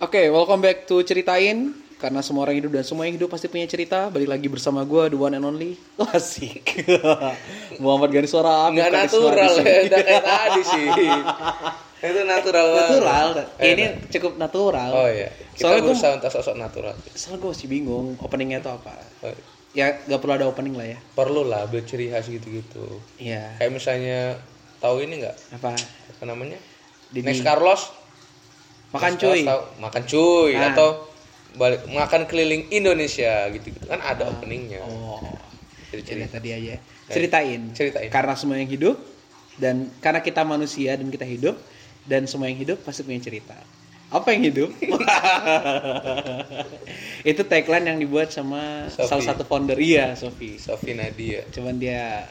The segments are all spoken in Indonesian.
Oke, welcome back to Ceritain. Karena semua orang hidup dan semua yang hidup pasti punya cerita. Balik lagi bersama gue, the one and only. Asik. Muhammad Ganeswara. Nggak natural ya, udah kayak tadi sih. Itu natural banget. Natural. Eh, Ini cukup natural. Oh iya. Kita Soalnya gue berusaha untuk sosok natural. soalnya gue masih bingung openingnya itu apa. Oh, Ya gak perlu ada opening lah ya. Perlu lah ambil ciri khas gitu-gitu. Iya. Kayak misalnya tahu ini nggak? Apa? Apa namanya? Dini. Next Carlos. Makan cuy. tahu, makan cuy Ah. atau balik makan keliling Indonesia gitu, gitu. kan ada openingnya. Oh. Jadi tadi aja. Ceritain. Ceritain. Karena semua yang hidup dan karena kita manusia dan kita hidup dan semua yang hidup pasti punya cerita. Apa yang hidup? Itu tagline yang dibuat sama Sofi. salah satu founder iya, Sofi. Sofi Nadia. Cuman dia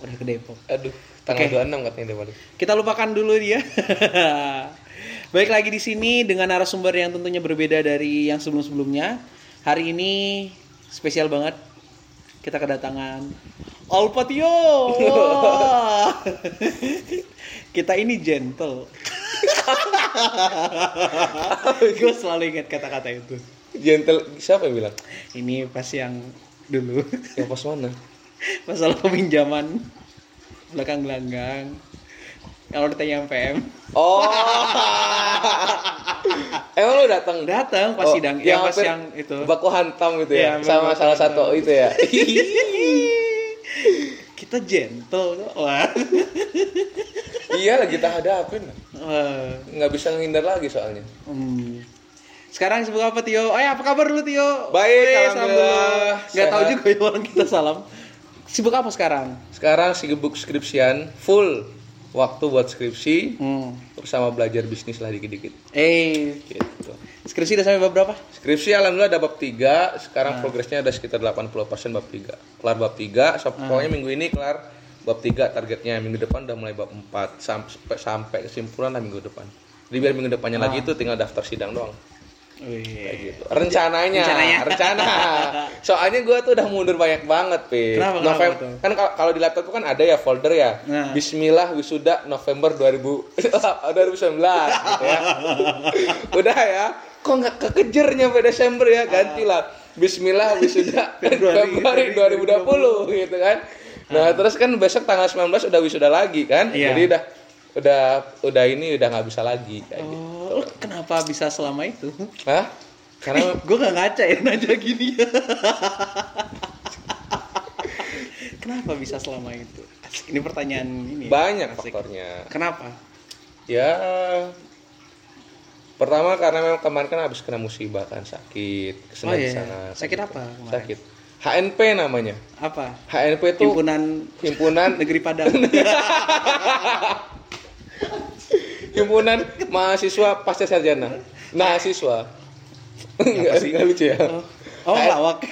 udah ke Depok. Aduh, tanggal Oke. 26 katanya dia balik. Kita lupakan dulu dia. Baik lagi di sini dengan narasumber yang tentunya berbeda dari yang sebelum-sebelumnya. Hari ini spesial banget. Kita kedatangan Alpatio. Kita ini gentle. Gue selalu ingat kata-kata itu. Gentle siapa yang bilang? Ini pas yang dulu Yang pas mana? masalah peminjaman belakang gelanggang. Kalau ditanya PM, Oh. Emang lu datang? datang pas Oh, sidang yang pas hampir yang itu baku hantam gitu ya, Iya, sama salah hantam. satu itu ya. kita gentle wah iya lagi kita hadapin. Wah. Nggak bisa menghindar lagi soalnya. Hmm. sekarang sibuk apa Tio? Oh ya apa kabar lu Tio? Baik, Weh, alhamdulillah. Gak tahu Sehat. juga ya orang kita salam. Sibuk apa sekarang? Sekarang sibuk skripsian full waktu buat skripsi Hmm. bersama belajar bisnis lah dikit-dikit. Eh, Gitu. skripsi udah sampai bab berapa? Skripsi alhamdulillah ada bab 3, sekarang Ah. progresnya ada sekitar 80% bab 3. Kelar bab 3, so- Ah. pokoknya minggu ini kelar bab 3 targetnya. Minggu depan udah mulai bab 4 sampai sampai kesimpulan lah minggu depan. Jadi biar minggu depannya Ah. lagi itu tinggal daftar sidang doang. Kayak gitu. Rencananya, Rencananya. rencana. Soalnya gue tuh udah mundur banyak banget, Pi. Kenapa, kenapa November, tuh? kan kalau- di laptop tuh kan ada ya folder ya. Nah. Bismillah wisuda November 2000 2019 gitu ya. Udah ya. Kok nggak kekejar nyampe Desember ya? Gantilah. Bismillah wisuda Februari. Februari 2020 gitu kan. Nah, terus kan besok tanggal 19 udah wisuda lagi kan. Iya. Jadi udah udah udah ini udah nggak bisa lagi kayak gitu. Lu kenapa bisa selama itu? Hah? Karena gue gak ngaca ya nanya gini Kenapa bisa selama itu? Asik, Ini pertanyaan ini. ya. banyak Asik. faktornya. Kenapa? Ya pertama karena memang kemarin kan habis kena musibah kan sakit ke sana Oh, iya. ke sana Sakit apa kemarin? sakit HNP namanya Apa? HNP itu Himpunan himpunan Negeri Padang. himpunan mahasiswa pasca sarjana mahasiswa enggak enggak lucu ya Oh, lawak.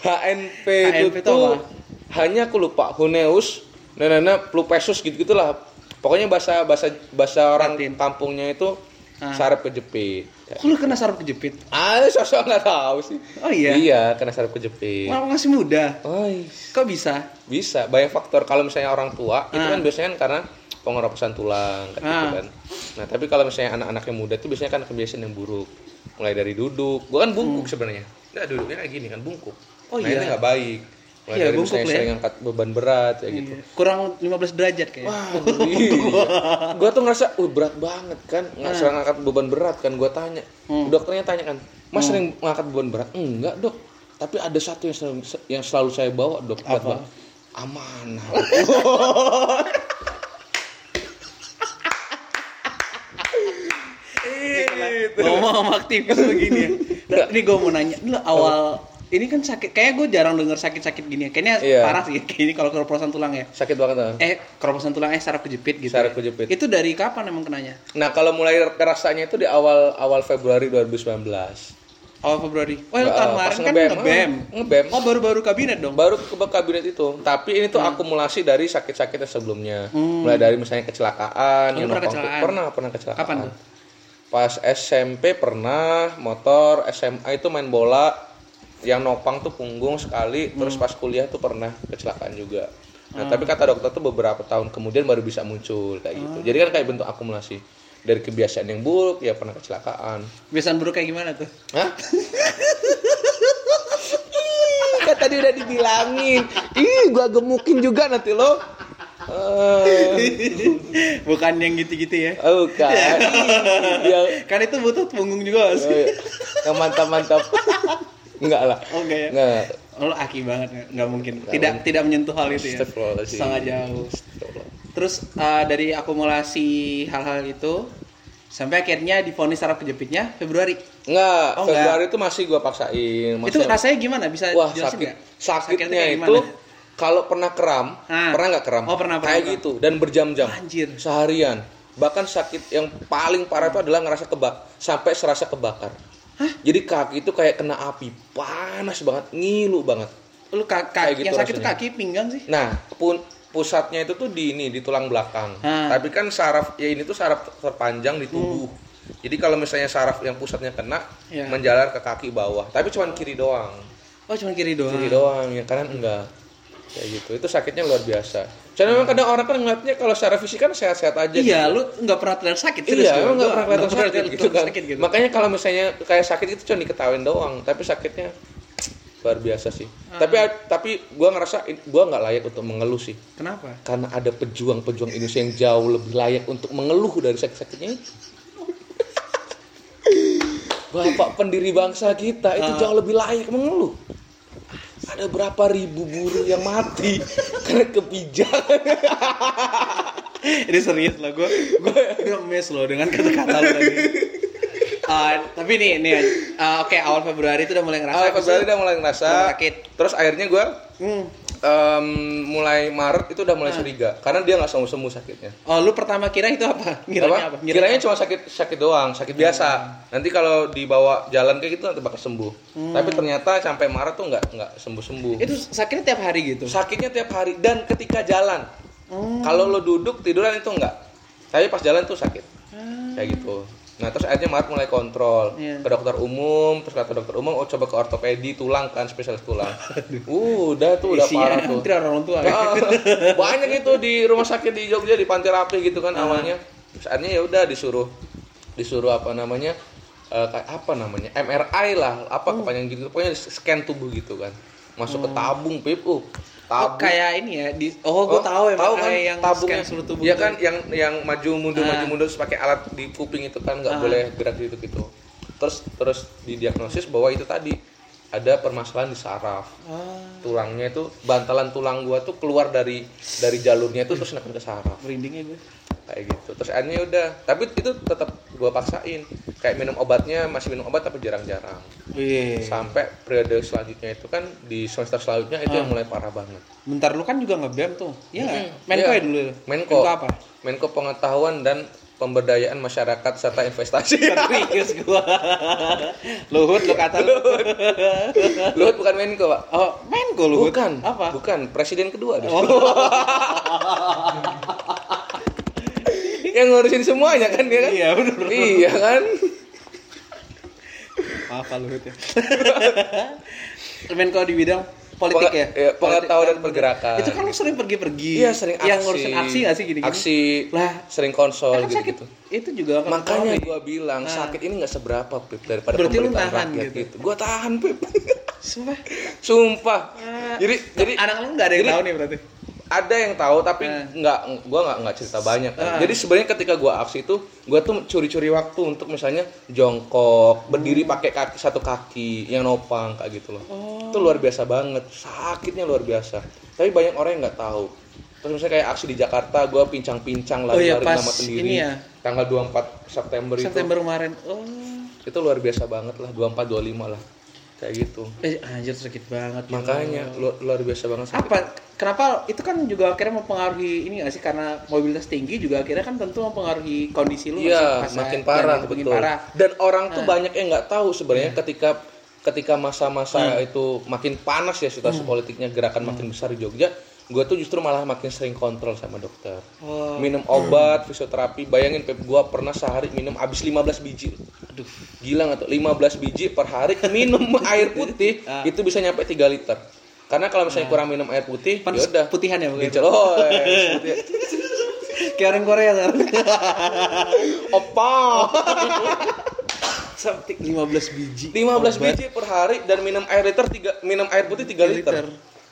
HNP, itu apa? hanya aku lupa Huneus Nenana Plupesus gitu gitulah pokoknya bahasa bahasa bahasa orang Latin. kampungnya itu Ah. sarap kejepit Kok lu kena sarap kejepit? Ah, sosok nggak tahu sih. Oh iya? Iya, kena saraf kejepit. Wah, masih muda. Oh, Kok bisa? bisa. Banyak faktor. Kalau misalnya orang tua, itu Ah. kan biasanya kan karena pengeroposan tulang, kayak gitu Ah. kan. Nah, tapi kalau misalnya anak-anak yang muda itu biasanya kan kebiasaan yang buruk. Mulai dari duduk. Gua kan bungkuk sebenarnya. Nggak duduknya kayak gini kan bungkuk. Hmm. Oh nah, iya. itu nggak baik. Mulai Iya, dari bungkuk ya. sering angkat beban berat kayak gitu. Iya. Kurang 15 derajat kayaknya. iya. Gua tuh ngerasa, uh berat banget kan, nggak Ah. sering angkat beban berat kan. Gua tanya, Hmm. dokternya tanya kan, mas sering ngangkat beban berat? Enggak dok, tapi ada satu yang selalu, yang selalu saya bawa dok. berat Apa? banget. Amanah. ngomong sama aktivis begini ya. Nah, ini gue mau nanya, lu awal ini kan sakit, kayaknya gue jarang denger sakit-sakit gini ya. Kayaknya Iya. parah sih, kayak ini kalau keroposan tulang ya. Sakit banget kan? Eh, keroposan tulang eh saraf kejepit gitu. Saraf ya. kejepit. Itu dari kapan emang kenanya? Nah kalau mulai rasanya itu di awal awal Februari 2019. Awal Februari. Oh, Nggak, tahun kemarin kan ngebem. ngebem. Ngebem. Oh, baru-baru kabinet dong. Baru ke kabinet itu. Tapi ini tuh akumulasi dari sakit-sakit yang sebelumnya. Mulai dari misalnya kecelakaan, Hmm. Lu yang pernah kecelakaan? pernah pernah kecelakaan. Kapan tuh? Pas SMP pernah motor, SMA itu main bola, yang nopang tuh punggung sekali, terus Hmm. pas kuliah tuh pernah kecelakaan juga. Nah, tapi kata dokter tuh beberapa tahun kemudian baru bisa muncul kayak gitu. Ah. Jadi kan kayak bentuk akumulasi. dari kebiasaan yang buruk ya pernah kecelakaan Kebiasaan buruk kayak gimana tuh? Hah? kan tadi udah dibilangin ih gua gemukin juga nanti lo Eh, Bukan yang gitu-gitu ya. oh bukan yang, Kan itu butuh punggung juga Mas. eh, yang mantap-mantap enggak lah Oh enggak ya? enggak Oh, lo aki banget nggak mungkin. Tidak tidak menyentuh hal itu ya. Sangat jauh. Terus uh, dari akumulasi hal-hal itu sampai akhirnya difonis saraf kejepitnya Februari. Enggak, Oh, enggak. Februari itu masih gua paksain. Itu Masih- rasanya gimana? Bisa Wah jelasin sakit. Sakitnya kayak itu kalau pernah kram, Ah. pernah nggak kram? Oh, pernah, pernah, Kayak pernah. gitu dan berjam-jam. Anjir. Seharian. Bahkan sakit yang paling parah itu adalah ngerasa kebak sampai serasa kebakar. Jadi kaki itu kayak kena api, panas banget, ngilu banget. Lu ka- Kayak kaki gitu yang sakit rasanya. kaki pinggang sih. Nah, pun pusatnya itu tuh di ini di tulang belakang. Ah. Tapi kan saraf ya ini tuh saraf terpanjang di tubuh. Jadi kalau misalnya saraf yang pusatnya kena Ya. menjalar ke kaki bawah, tapi cuma kiri doang. Oh, cuma kiri doang. kiri doang ya kanan enggak kayak gitu itu sakitnya luar biasa soalnya memang kadang orang kan ngeliatnya kalau secara fisik kan sehat-sehat aja Iya, gitu. lu nggak pernah terlihat sakit serius iya emang nggak pernah kelihatan nggak sakit terlihat gitu kan sakit gitu. makanya kalau misalnya kayak sakit itu cuma diketawain doang tapi sakitnya luar biasa sih Ah. tapi tapi gua ngerasa gua nggak layak untuk mengeluh sih Kenapa? karena ada pejuang-pejuang Indonesia yang jauh lebih layak untuk mengeluh dari sakit-sakitnya itu Bapak pendiri bangsa kita itu Ah. jauh lebih layak mengeluh. Ada berapa ribu buruh yang mati karena kepijak. Ini serius lah gue. Gue mes loh dengan kata-kata tadi. Ah, tapi nih nih ah, oke awal Februari itu udah mulai ngerasa. Awal Februari udah mulai ngerasa. Sakit. Terus akhirnya gue Hmm. Mulai Maret itu udah mulai curiga karena dia nggak sembuh sembuh sakitnya. Oh, lu pertama kira itu apa? Ngiranya apa? Apa? Kiranya cuma sakit sakit doang, sakit biasa. Nanti kalau dibawa jalan kayak gitu nanti bakal sembuh. Tapi ternyata sampai Maret tuh nggak nggak sembuh sembuh. itu sakitnya tiap hari gitu. Sakitnya tiap hari dan ketika jalan. Hmm. Kalau lo duduk tiduran itu enggak. Tapi pas jalan tuh sakit. Ah. Kayak gitu. Nah, terus akhirnya Maret mulai kontrol Iya. ke dokter umum, terus kata dokter umum, oh coba ke ortopedi tulang kan spesialis tulang. Uh, udah tuh udah Isinya parah tuh. orang tua. Ah, banyak itu di rumah sakit di Jogja di Pantai Rapi gitu kan Ah. awalnya. Terus akhirnya ya udah disuruh disuruh apa namanya? kayak apa namanya? MRI lah, apa Oh. kepanjangan gitu. Pokoknya scan tubuh gitu kan. Masuk ke tabung, Pip. Uh, Oh, tabung. kayak ini ya. Di, oh, gue tahu ya tahu kan yang tabungnya seluruh tubuh. Iya tuh. kan yang yang maju mundur Ah. maju mundur terus pakai alat di kuping itu kan nggak Ah. boleh gerak gitu gitu terus terus didiagnosis bahwa itu tadi ada permasalahan di saraf Ah, tulangnya itu bantalan tulang gua tuh keluar dari dari jalurnya itu terus neken ke saraf merindingnya gue. kayak gitu terus akhirnya udah tapi itu tetap gua paksain kayak minum obatnya masih minum obat tapi jarang-jarang Iya. sampai periode selanjutnya itu kan di semester selanjutnya itu yang mulai parah banget Bentar lu kan juga nge-BEM tuh. Iya? Mm-mm. Menko Iya. ya dulu. Menko. apa? Menko Pengetahuan dan Pemberdayaan Masyarakat serta Investasi. Serius gua. Luhut lu kata lu. Luhut bukan Menko, Pak. Oh, Menko Luhut. Bukan. Apa? Bukan, presiden kedua dia. Oh. Yang ngurusin semuanya kan dia kan? Iya, bener. Iya kan? Apa Luhut ya? Menko di bidang politik Penge- ya? iya, pengetahuan dan Politik. pergerakan. Itu kan lu sering pergi-pergi. Iya, sering aksi. Yang ngurusin aksi nggak sih gini-gini? Aksi, Lah, sering konsol kan sakit gitu-gitu. itu juga akan Makanya gua bilang Ah. sakit ini nggak seberapa Pip daripada Berarti pemerintahan tahan rakyat gitu. gitu. Gua tahan Pip. Sumpah. Sumpah. Ah. Jadi jadi anak lu nggak ada yang jadi- tahu nih berarti. Ada yang tahu tapi Eh. nggak gua nggak nggak cerita banyak kan. Ah. jadi sebenarnya ketika gua aksi itu gua tuh curi-curi waktu untuk misalnya jongkok berdiri pakai kaki satu kaki yang nopang kayak gitu loh Oh. itu luar biasa banget sakitnya luar biasa tapi banyak orang yang nggak tahu terus misalnya kayak aksi di Jakarta gua pincang-pincang Oh iya, lari-lari nama sendiri ini ya. tanggal 24 September, September kemarin. Oh. itu itu luar biasa banget lah 24 25 lah kayak gitu Eh, anjir sakit banget. ya makanya lu- luar biasa banget sakit. apa kenapa itu kan juga akhirnya mempengaruhi ini nggak sih karena mobilitas tinggi juga akhirnya kan tentu mempengaruhi kondisi lu Iya, makin parah itu makin betul. parah. Dan orang tuh Nah. banyak yang nggak tahu sebenarnya ketika ketika masa-masa Hmm. itu makin panas ya situasi politiknya gerakan makin besar di Jogja, gue tuh justru malah makin sering kontrol sama dokter. Oh, Minum obat, fisioterapi, bayangin Pep gue pernah sehari minum habis 15 biji. aduh. Gila nggak tuh? 15 biji per hari minum air putih Ah. itu bisa nyampe 3 liter. Karena kalau misalnya kurang minum air putih, ya udah putihan ya bukan? diceloy. Kayak orang Korea sekarang. Opa. Sampai 15 biji. 15 Obat. biji per hari dan minum air liter tiga, minum air putih 3 Tiga liter. liter.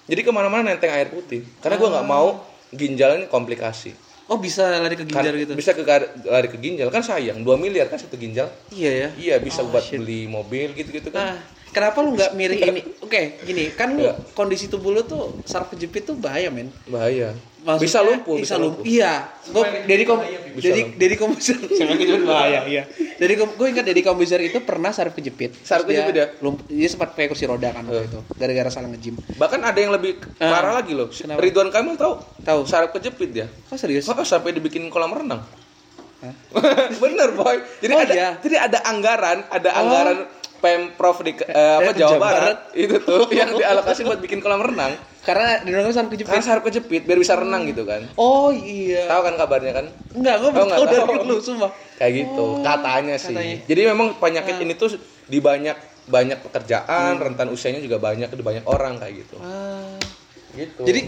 Jadi ke mana-mana nenteng air putih. Karena gua nggak mau ginjalnya komplikasi. Oh bisa lari ke Kan, ginjal gitu. Bisa ke lari ke ginjal kan sayang 2 miliar kan satu ginjal. Iya ya. Iya bisa Oh, buat shit. beli mobil gitu-gitu kan. Nah, kenapa lu nggak mirip ini? Oke, gini, kan lu kondisi tubuh lu tuh saraf kejepit tuh bahaya, men. Bahaya. Maksudnya, bisa lumpuh, bisa lumpuh. Iya. Gue dari kom dari dari komputer sama kejepit bahaya, iya. Dari kom gue ingat dari komputer itu pernah saraf kejepit. Saraf dia kejepit ya? Lumpuh, dia sempat pakai kursi roda kan waktu Eh. itu. Gara-gara salah nge-gym. Bahkan ada yang lebih Ah. parah lagi loh. Kenapa? Ridwan Kamil tahu? Tahu. Saraf kejepit dia. Oh serius? Maka sampai dibikin kolam renang. Bener boy. Jadi Oh, ada iya. jadi ada anggaran, ada Oh. anggaran pemprov di eh, apa Eh, Jawa, Jawa Barat, itu tuh yang dialokasi buat bikin kolam renang. Karena di Indonesia saraf kejepit. Kan saraf kejepit biar bisa renang gitu kan. Oh iya. Tahu kan kabarnya kan? Enggak, gue Oh, tahu dari lu, sumpah. Kayak gitu. Oh, katanya sih. katanya. Jadi memang penyakit Ah. ini tuh di banyak banyak pekerjaan, rentan usianya juga banyak di banyak orang kayak gitu. Ah. Gitu. Jadi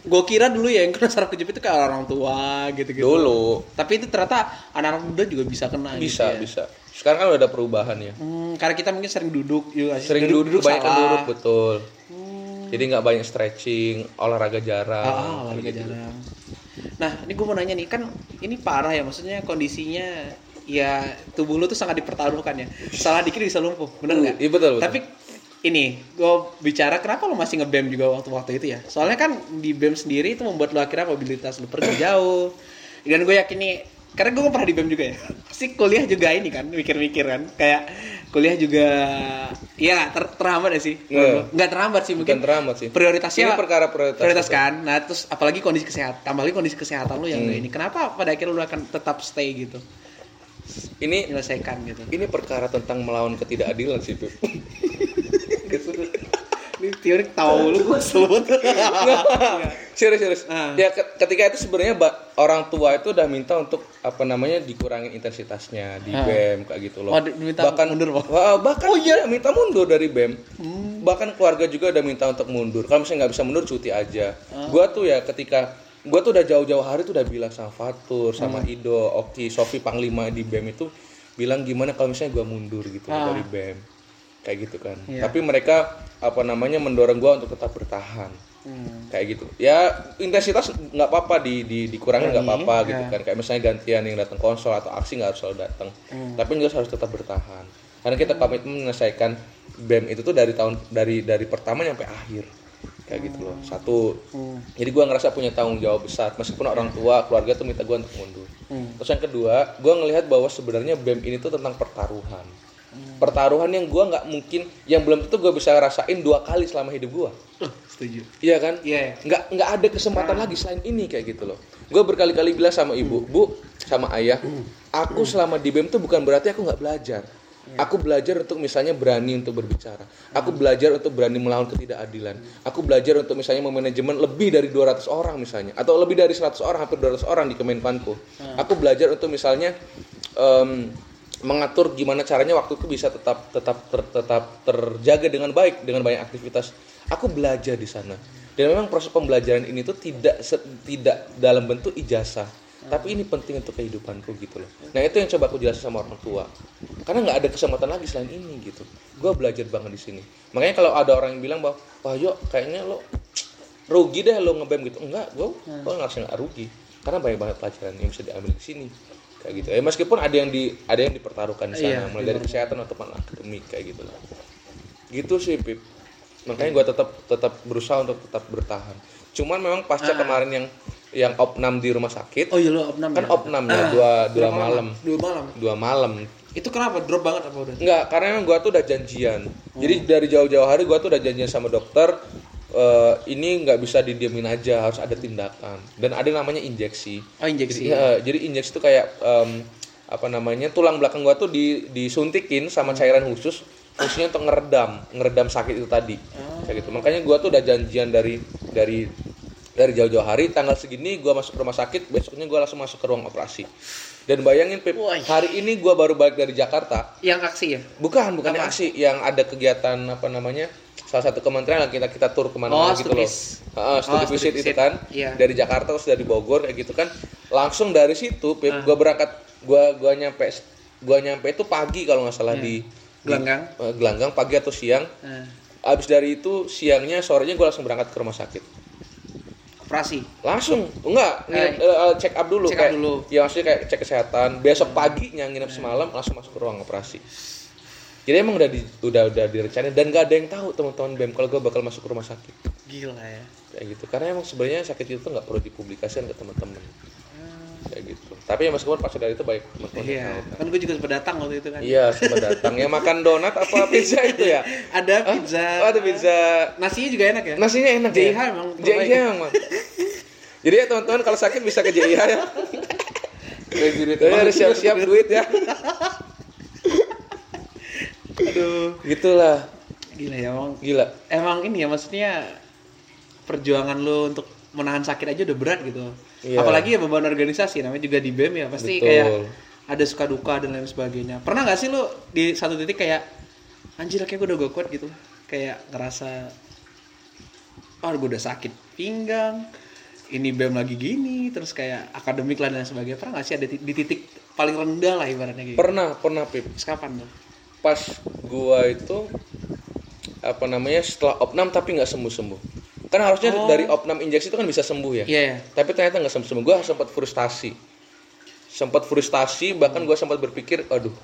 gue kira dulu ya yang kena saraf kejepit itu kayak orang tua gitu-gitu. dulu Tapi itu ternyata anak-anak muda juga bisa kena bisa gitu ya. bisa. Sekarang kan udah ada perubahan ya. Hmm, karena kita mungkin sering duduk juga sih. Sering duduk, banyak kan salah. duduk betul. Hmm. Jadi nggak banyak stretching, olahraga jarang. Ah, ah, olahraga gitu. jarang. Nah, ini gue mau nanya nih, kan ini parah ya, maksudnya kondisinya ya tubuh lu tuh sangat dipertaruhkan ya. Salah dikit bisa lumpuh, bener nggak? Iya, betul, betul. Tapi ini gue bicara kenapa lu masih ngebem juga waktu-waktu itu ya? Soalnya kan di bem sendiri itu membuat lu akhirnya mobilitas lu pergi jauh. Dan gue yakin nih, karena gue pernah di bem juga ya. Pasti kuliah juga ini kan, mikir-mikir kan, kayak kuliah juga ya ter terhambat ya sih. Iya. Nggak terhambat sih mungkin Bukan terlambat sih. prioritasnya Ini perkara prioritas. prioritas kan nah terus apalagi kondisi kesehatan tambah lagi kondisi kesehatan lu yang Hmm. ini kenapa pada akhirnya lu akan tetap stay gitu Ini menyelesaikan gitu ini perkara tentang melawan ketidakadilan sih, Pip. teori tahu lu gue sebut serius serius. Ah. Ya ke- ketika itu sebenarnya orang tua itu udah minta untuk apa namanya dikurangin intensitasnya di Ah. BEM kayak gitu loh. Oh, minta mundur, Pak? Wah, bahkan oh iya minta mundur dari BEM. Bahkan keluarga juga udah minta untuk mundur. Kalau misalnya nggak bisa mundur cuti aja. Gua tuh ya ketika gua tuh udah jauh-jauh hari tuh udah bilang sama Fatur, sama Ido, Oki, Sofi Panglima di BEM itu bilang gimana kalau misalnya gua mundur gitu Ah. dari BEM. Kayak gitu kan. Iya. Tapi mereka apa namanya mendorong gua untuk tetap bertahan Hmm. kayak gitu ya intensitas nggak apa-apa di, di dikurangin nggak apa-apa gitu ya. kan kayak misalnya gantian yang datang konsol atau aksi nggak harus selalu datang Hmm. tapi juga harus tetap bertahan karena kita komitmen menyelesaikan bem itu tuh dari tahun dari dari pertama sampai akhir kayak gitu loh satu Hmm. jadi gua ngerasa punya tanggung jawab besar meskipun orang tua keluarga tuh minta gua untuk mundur Hmm. terus yang kedua gua ngelihat bahwa sebenarnya bem ini tuh tentang pertaruhan Hmm. Pertaruhan yang gua nggak mungkin yang belum tentu gua bisa rasain dua kali selama hidup gua Uh, setuju Iya kan? Iya. Nggak nggak ada kesempatan lagi selain ini kayak gitu loh. Gue berkali-kali bilang sama ibu, bu, sama ayah, aku selama di BEM tuh bukan berarti aku nggak belajar. Aku belajar untuk misalnya berani untuk berbicara. Aku belajar untuk berani melawan ketidakadilan. Aku belajar untuk misalnya memanajemen lebih dari 200 orang misalnya atau lebih dari 100 orang, hampir 200 orang di Kemenpanku. Aku belajar untuk misalnya em, mengatur gimana caranya waktu itu bisa tetap tetap ter- tetap terjaga dengan baik dengan banyak aktivitas. Aku belajar di sana. Dan memang proses pembelajaran ini tuh tidak tidak dalam bentuk ijazah, tapi ini penting untuk kehidupanku gitu loh. Nah itu yang coba aku jelasin sama orang tua. Karena nggak ada kesempatan lagi selain ini gitu. Gue belajar banget di sini. Makanya kalau ada orang yang bilang bahwa wah yuk kayaknya lo rugi deh lo ngebem gitu. Enggak, gue gue ngerasa nggak rugi. Karena banyak banget pelajaran yang bisa diambil di sini kayak gitu. Ya meskipun ada yang di ada yang dipertaruhkan di Iya, sana, mulai dari kesehatan atau akademik kayak gitu lah. Gitu sih Pip. Makanya gue tetap tetap berusaha untuk tetap bertahan. Cuman memang pasca kemarin yang yang opnam di rumah sakit, oh iya lu opnam kan ya? opnamnya dua dua Berapa malam, dua malam dua malam. itu kenapa drop banget apa udah Enggak, karena memang gua tuh udah janjian. Jadi dari jauh-jauh hari gua tuh udah janjian sama dokter eh, ini nggak bisa didiemin aja, harus ada tindakan. Dan ada namanya injeksi. oh injeksi. Iya, jadi injeksi itu kayak em, apa namanya tulang belakang gua tuh di, disuntikin sama cairan khusus khususnya untuk ngeredam ngeredam sakit itu tadi. Kayak gitu. Makanya gua tuh udah janjian dari dari dari jauh-jauh hari tanggal segini gua masuk rumah sakit besoknya gua langsung masuk ke ruang operasi Dan bayangin Pip, Woi. hari ini gua baru balik dari Jakarta. Yang aksi ya? Bukan, bukan Apa? aksi yang ada kegiatan apa namanya? Salah satu kementerian lah kita kita tur ke mana Oh, gitu loh. Heeh, studi Oh, visit studi itu visit. kan. Iya. Dari Jakarta terus dari Bogor kayak gitu kan. Langsung dari situ Pip, Ah. gua berangkat gua gua nyampe gua nyampe itu pagi kalau nggak salah Iya. di Gelanggang. di, eh, Gelanggang pagi atau siang. Nah, Abis dari itu siangnya sorenya gue langsung berangkat ke rumah sakit. Operasi. Langsung enggak nginep, eh, eh, check up dulu Check up kayak dulu. ya maksudnya kayak cek kesehatan. Besok paginya nginep semalam langsung masuk ke ruang operasi. Jadi emang udah di, udah udah direncanain dan gak ada yang tahu teman-teman BEM kalau gue bakal masuk ke rumah sakit Gila ya. kayak gitu. Karena emang sebenarnya sakit itu nggak perlu dipublikasikan ke teman-teman kayak gitu. Tapi ya meskipun pas dari itu baik Iya, kan. gue juga sempat datang waktu itu kan. Iya, sempat datang. Ya makan donat apa pizza itu ya? Ada pizza. Oh, ada pizza. Nasinya juga enak ya? Nasinya enak JIH ya? emang JIH emang. Jadi ya teman-teman kalau sakit bisa ke JIH ya. Jadi harus siap-siap duit ya. Aduh. Gitulah. Gila ya emang. Gila. Emang ini ya maksudnya perjuangan lo untuk menahan sakit aja udah berat gitu. Iya. Apalagi ya beban organisasi namanya juga di BEM ya pasti Betul. kayak ada suka duka dan lain sebagainya. Pernah nggak sih lo di satu titik kayak anjir kayak gue udah gak kuat gitu. Kayak ngerasa oh gue udah sakit pinggang. Ini BEM lagi gini, terus kayak akademik lah dan lain sebagainya. Pernah nggak sih ada di titik paling rendah lah ibaratnya gitu? Pernah, pernah Pip. Kapan tuh? Pas gua itu apa namanya setelah opnam tapi nggak sembuh-sembuh. Kan harusnya Oh. dari opnam injeksi itu kan bisa sembuh ya. Iya ya. Tapi ternyata nggak sembuh-sembuh. Gua sempat frustasi. Sempat frustasi bahkan gua sempat berpikir, aduh,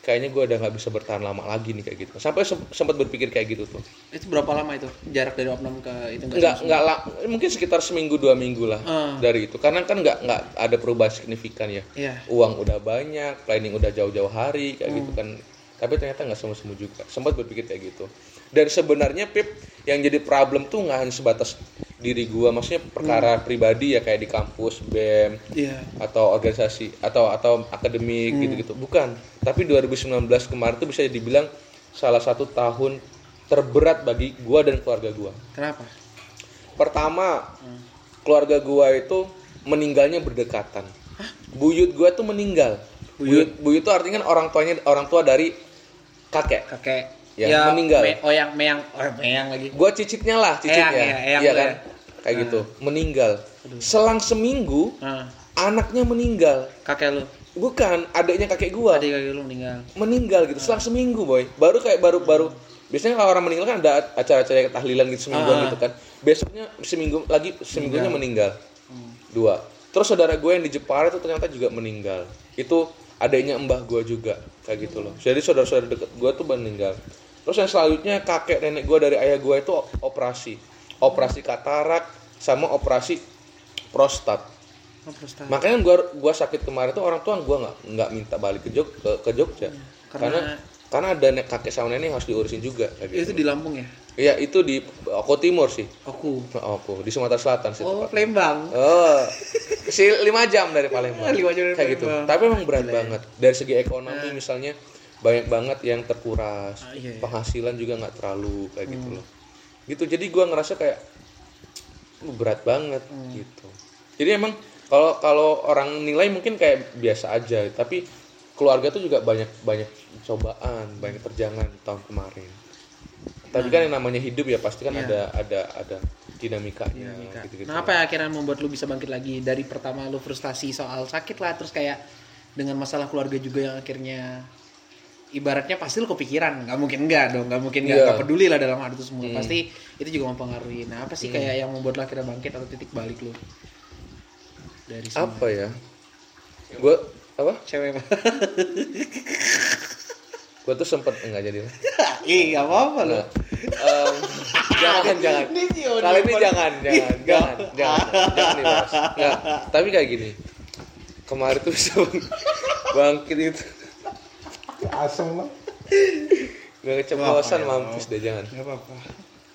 kayaknya gua udah nggak bisa bertahan lama lagi nih kayak gitu. Sampai sem- sempat berpikir kayak gitu tuh. Itu berapa lama itu jarak dari opnam ke itu nggak nggak sembuh? la- mungkin sekitar seminggu dua minggu lah Ah. dari itu karena kan nggak nggak ada perubahan signifikan ya Iya. uang udah banyak planning udah jauh-jauh hari kayak gitu Hmm. kan tapi ternyata nggak semua sembuh juga sempat berpikir kayak gitu dan sebenarnya pip yang jadi problem tuh nggak hanya sebatas diri gua maksudnya perkara pribadi ya kayak di kampus bem Iya. atau organisasi atau atau akademik Hmm. gitu-gitu bukan tapi 2019 kemarin tuh bisa dibilang salah satu tahun terberat bagi gua dan keluarga gua Kenapa? Pertama, keluarga gua itu meninggalnya berdekatan. Buyut gua tuh meninggal. Buyut buyut tuh artinya kan orang tuanya orang tua dari kakek. Kakek. Ya, meninggal. Me, oyang, meyang, oh meyang lagi. Gua cicitnya lah, cicitnya. Eyang, ya, eyang iya lu kan? ya. Kayak gitu, meninggal. Selang seminggu Nah, anaknya meninggal. kakek lu. Bukan, adiknya kakek gua Tadi kakek lu meninggal. meninggal gitu. Selang seminggu, boy. Baru kayak baru baru biasanya kalau orang meninggal kan ada acara-acara tahlilan gitu semingguan Ah. gitu kan. Besoknya seminggu lagi seminggunya meninggal. Hmm. dua terus saudara gue yang di Jepara itu ternyata juga meninggal itu adanya mbah gue juga kayak gitu loh jadi saudara-saudara deket gue tuh meninggal terus yang selanjutnya kakek nenek gue dari ayah gue itu operasi operasi katarak sama operasi prostat Oh, prostat. makanya gue gua sakit kemarin tuh orang tua gue nggak nggak minta balik ke Jog ke, ke Jogja Karena- karena karena ada nek kakek sama nenek yang harus diurusin juga kayak gitu Itu di Lampung ya? iya itu di Oko Timur sih Aku. Oh, Oko di Sumatera Selatan sih Oh. Palembang. Oh, si lima jam dari Palembang. Lima jam dari Kayak gitu. Tapi emang berat banget. Dari segi ekonomi misalnya banyak banget yang terkuras. Ah, iya, iya. Penghasilan juga nggak terlalu kayak gitu loh. Gitu. Jadi gua ngerasa kayak "Uh, berat banget gitu. Jadi emang kalau kalau orang nilai mungkin kayak biasa aja, tapi keluarga tuh juga banyak banyak cobaan, banyak terjangan tahun kemarin. Tapi kan yang namanya hidup ya pasti kan Iya. ada ada ada dinamikanya Dinamika. gitu-gitu. Nah, apa yang akhirnya membuat lu bisa bangkit lagi dari pertama lu frustasi soal sakit lah terus kayak dengan masalah keluarga juga yang akhirnya ibaratnya pasti lu kepikiran. Nggak mungkin enggak dong. Nggak mungkin nggak nggak peduli lah dalam hal itu semua. Hmm. pasti itu juga mempengaruhi. Nah apa sih kayak yang membuat lu akhirnya bangkit atau titik balik lu? Dari semua apa ya? Gue apa? Cewek. Gue tuh sempet enggak jadi lah. Ih nggak apa apa lo Em, jangan jangan. kali ini jangan jangan jangan jangan jangan dibahas. Nggak, tapi kayak gini. Kemarin tuh bangkit itu asem lah. Nggak keceplosan mampus deh jangan. nggak apa apa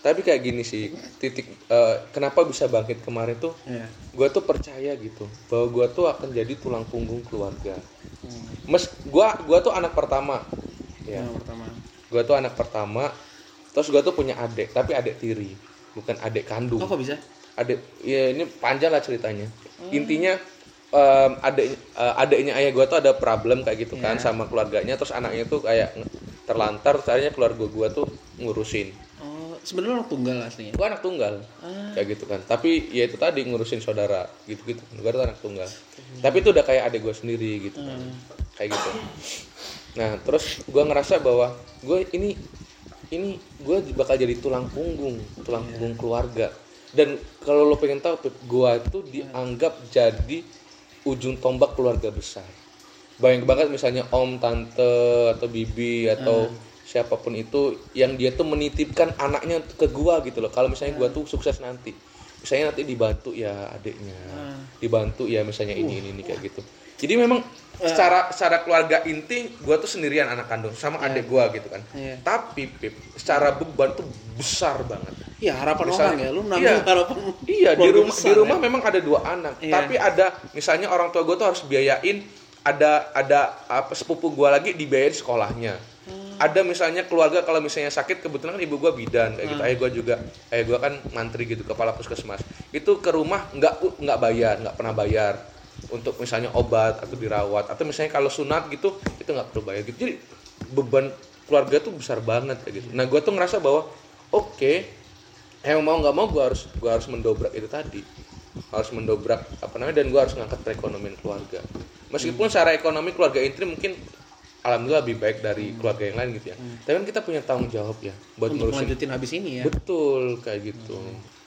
tapi kayak gini sih titik eh, kenapa bisa bangkit kemarin tuh ya gue tuh percaya gitu bahwa gue tuh akan jadi tulang punggung keluarga. Hmm. mes gue gua tuh anak pertama. Ya pertama. Gue tuh anak pertama terus gue tuh punya adik tapi adik tiri bukan adik kandung. Oh kok bisa? Adik ya ini panjang lah ceritanya. Intinya em, adek eh, adeknya ayah gue tuh ada problem kayak gitu kan Iya. sama keluarganya. Terus anaknya tuh kayak terlantar terus akhirnya keluarga gue tuh ngurusin. Oh, sebenarnya orang tunggal aslinya. gue anak tunggal Ah. kayak gitu kan. Tapi ya itu tadi ngurusin saudara gitu gitu gue tuh anak tunggal. Tapi itu udah kayak adik gue sendiri gitu kan. Kayak gitu. Nah terus gue ngerasa bahwa gue ini ini gue bakal jadi tulang punggung tulang punggung keluarga. Dan kalau lo pengen tahu gue tuh dianggap jadi ujung tombak keluarga besar. Bayang banget misalnya om tante atau bibi atau siapa pun itu yang dia tuh menitipkan anaknya ke gua gitu loh. Kalau misalnya gua tuh sukses nanti misalnya nanti dibantu ya adiknya dibantu ya misalnya ini ini, ini kayak gitu. Jadi memang secara secara keluarga inti gua tuh sendirian anak kandung sama adik gua gitu kan Iya. tapi pip secara beban tuh besar banget Ya harapan Misalnya- orang ya, lu nanggung iya. harapan. Iya di rumah besar di rumah ya. memang ada dua anak, Iya. tapi ada misalnya orang tua gue tuh harus biayain ada ada apa sepupu gue lagi dibiayain sekolahnya. Hmm. Ada misalnya keluarga kalau misalnya sakit kebetulan kan ibu gue bidan kayak gitu, Hmm. ayah gue juga, ayah gue kan mantri gitu kepala puskesmas. Itu ke rumah nggak nggak bayar, nggak pernah bayar untuk misalnya obat atau dirawat atau misalnya kalau sunat gitu itu nggak perlu bayar gitu. Jadi beban keluarga tuh besar banget kayak gitu. Nah gue tuh ngerasa bahwa oke emang mau nggak mau gue harus gua harus mendobrak itu tadi. Harus mendobrak apa namanya dan gue harus ngangkat perekonomian keluarga. Meskipun secara ekonomi keluarga inti mungkin alhamdulillah lebih baik dari keluarga yang lain gitu ya. Tapi kan kita punya tanggung jawab ya buat untuk ngurusin melanjutin habis ini ya. betul kayak gitu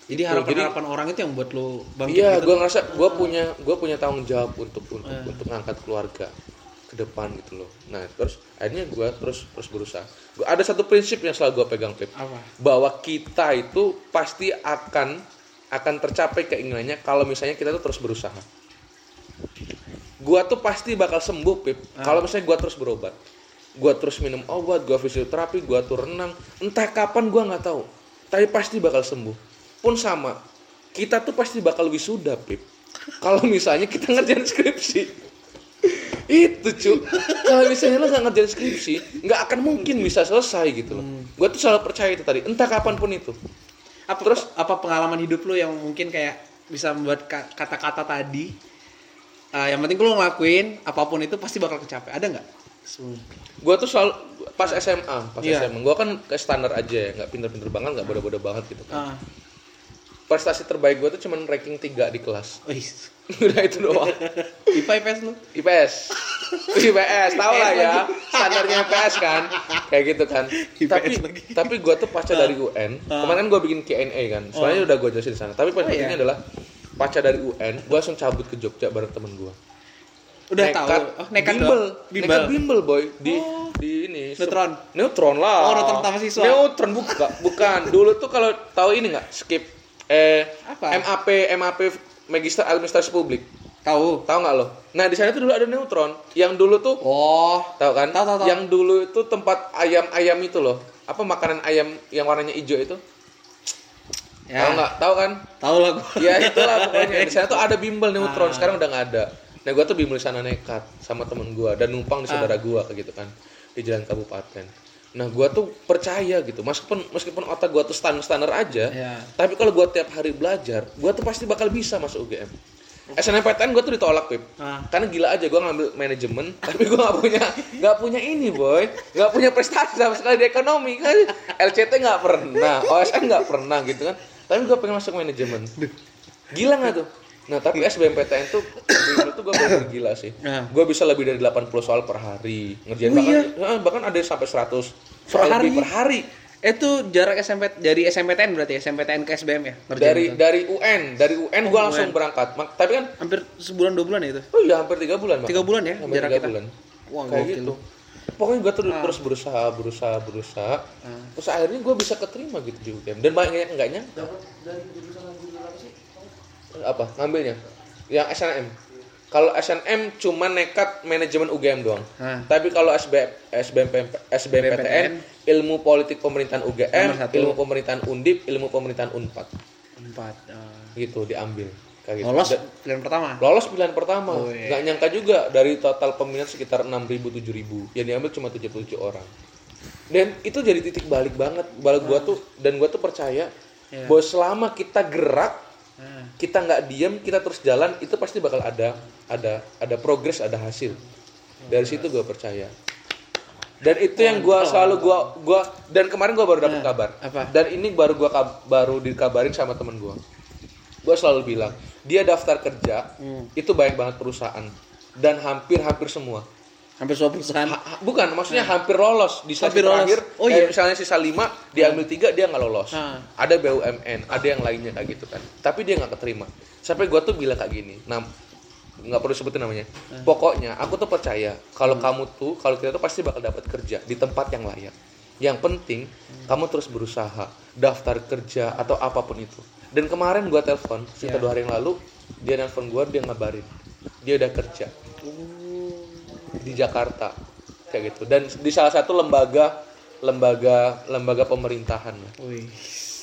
Jadi Betul. harapan-harapan orang itu yang buat lu bangkit iya gitu. gue ngerasa gue punya gue punya tanggung jawab untuk untuk Eh. untuk ngangkat keluarga ke depan gitu loh nah terus akhirnya gue terus terus berusaha gua, ada satu prinsip yang selalu gue pegang Pip Apa? bahwa kita itu pasti akan akan tercapai keinginannya kalau misalnya kita tuh terus berusaha. Gua tuh pasti bakal sembuh, Pip. Kalau misalnya gua terus berobat. Gua terus minum obat, gua fisioterapi, gua tuh renang, entah kapan gua nggak tahu. Tapi pasti bakal sembuh. Pun sama. Kita tuh pasti bakal wisuda, Pip. Kalau misalnya kita ngerjain skripsi. itu cu kalau misalnya lo nggak ngerjain skripsi nggak akan mungkin bisa selesai gitu loh gue tuh selalu percaya itu tadi entah kapan pun itu Apa Terus- apa pengalaman hidup lu yang mungkin kayak bisa membuat ka- kata-kata tadi eh, yang penting lu ngelakuin apa pun itu pasti bakal kecapai. Ada nggak? Gue tuh selalu pas SMA pas Iya. SMA gue kan kayak standar aja ya nggak pinter-pinter banget nggak bodoh-bodoh banget gitu kan Ah, prestasi terbaik gue tuh cuman ranking 3 di kelas. Wih. udah itu doang. IPA IPS lu? IPS. IPS tau lah ya. Standarnya IPS kan. Kayak gitu kan. IPS tapi lagi. tapi gue tuh pasca dari UN kemarin gue bikin Q&A kan. Soalnya udah gue jelasin di sana. Tapi poin Oh, iya. pentingnya adalah pasca dari UN gue langsung cabut ke Jogja bareng temen gue Udah tahu. Oh, nekat bimbel, doang. nekat Bimbel. bimbel boy. Di Oh. di ini. Neutron. neutron lah. Oh, neutron taman siswa. neutron bukan bukan. Dulu tuh kalau tahu ini nggak? Skip eh Apa? MAP MAP Magister Administrasi Publik. Tahu. tahu nggak lo? Nah di sana tuh dulu ada neutron. Yang dulu tuh Oh, tahu kan? Tahu, tahu, tahu. yang dulu itu tempat ayam ayam itu loh. Apa makanan ayam yang warnanya hijau itu? Ya. tahu nggak? Tahu kan? Tahu lah gua. ya itulah pokoknya. Di sana tuh ada bimbel Ah. neutron sekarang udah nggak ada. Nah gue tuh bimbel di sana nekat sama temen gue dan numpang di saudara gue kayak gitu kan di jalan kabupaten nah gue tuh percaya gitu. Meskipun meskipun otak gue tuh standar standar aja Ya. tapi kalau gue tiap hari belajar gue tuh pasti bakal bisa masuk UGM SNMPTN gue tuh ditolak pip. Ah. karena gila aja gue ngambil manajemen tapi gue nggak punya nggak punya ini boy. Nggak punya prestasi sama sekali di ekonomi kan? LCT nggak pernah OSN nggak pernah gitu kan? Tapi gue pengen masuk manajemen. Gila nggak tuh? Nah tapi SBMPTN tuh dulu tuh gue bener gila sih. Nah. gue bisa lebih dari 80 soal per hari ngerjain Oh, bahkan iya? bahkan ada yang sampai 100 Per soal hari? lebih per hari Itu jarak SMP dari SMPTN berarti ya? SMPTN ke SBM ya? Dari itu? dari UN dari UN gue Oh, langsung UN. berangkat Mak- tapi kan hampir sebulan dua bulan ya itu? oh iya hampir tiga bulan. Tiga bulan ya hampir jarak tiga kita? bulan Wah, kayak gitu pokoknya gue terus Ah. terus berusaha berusaha berusaha Ah. terus akhirnya gue bisa keterima gitu di UGM dan banyak yang enggaknya apa ngambilnya yang SNM kalau SNM cuma nekat manajemen UGM doang Ah. tapi kalau SB, SBMP, SBMPTN ilmu politik pemerintahan UGM ilmu pemerintahan Undip ilmu pemerintahan Unpad Empat. ah. gitu diambil kayak gitu Lolos Da- pilihan pertama. lolos pilihan pertama Oh, iya. nggak nyangka juga dari total peminat sekitar 6.000 7.000 yang diambil cuma 77 orang dan itu jadi titik balik banget balik gua tuh dan gua tuh percaya Iya. bahwa selama kita gerak Kita nggak diem kita terus jalan itu pasti bakal ada ada ada progres ada hasil. Dari situ gue percaya. Dan itu yang gue selalu gue gua dan kemarin gue baru dapat kabar. apa? dan ini baru gue baru dikabarin sama temen gue gue selalu bilang dia daftar kerja Hmm. itu banyak banget perusahaan. Dan hampir hampir semua Hampir semua perusahaan. Ha- ha- bukan maksudnya hampir lolos. Di seleksi Hampir lolos. terakhir Oh, kayak iya. misalnya sisa 5 diambil tiga dia nggak lolos. Ah. ada BUMN ada yang lainnya kayak gitu kan. Tapi dia nggak keterima. Sampai gua tuh bilang kayak gini nah nggak perlu sebutin namanya. Pokoknya aku tuh percaya kalau kamu tuh kalau kita tuh pasti bakal dapat kerja di tempat yang layak. Yang penting kamu terus berusaha daftar kerja atau apa pun itu. Dan kemarin gua telepon sekitar dua hari yang lalu dia nelfon gua dia ngabarin. Dia udah kerja di Jakarta kayak gitu dan di salah satu lembaga lembaga lembaga pemerintahan. Wih.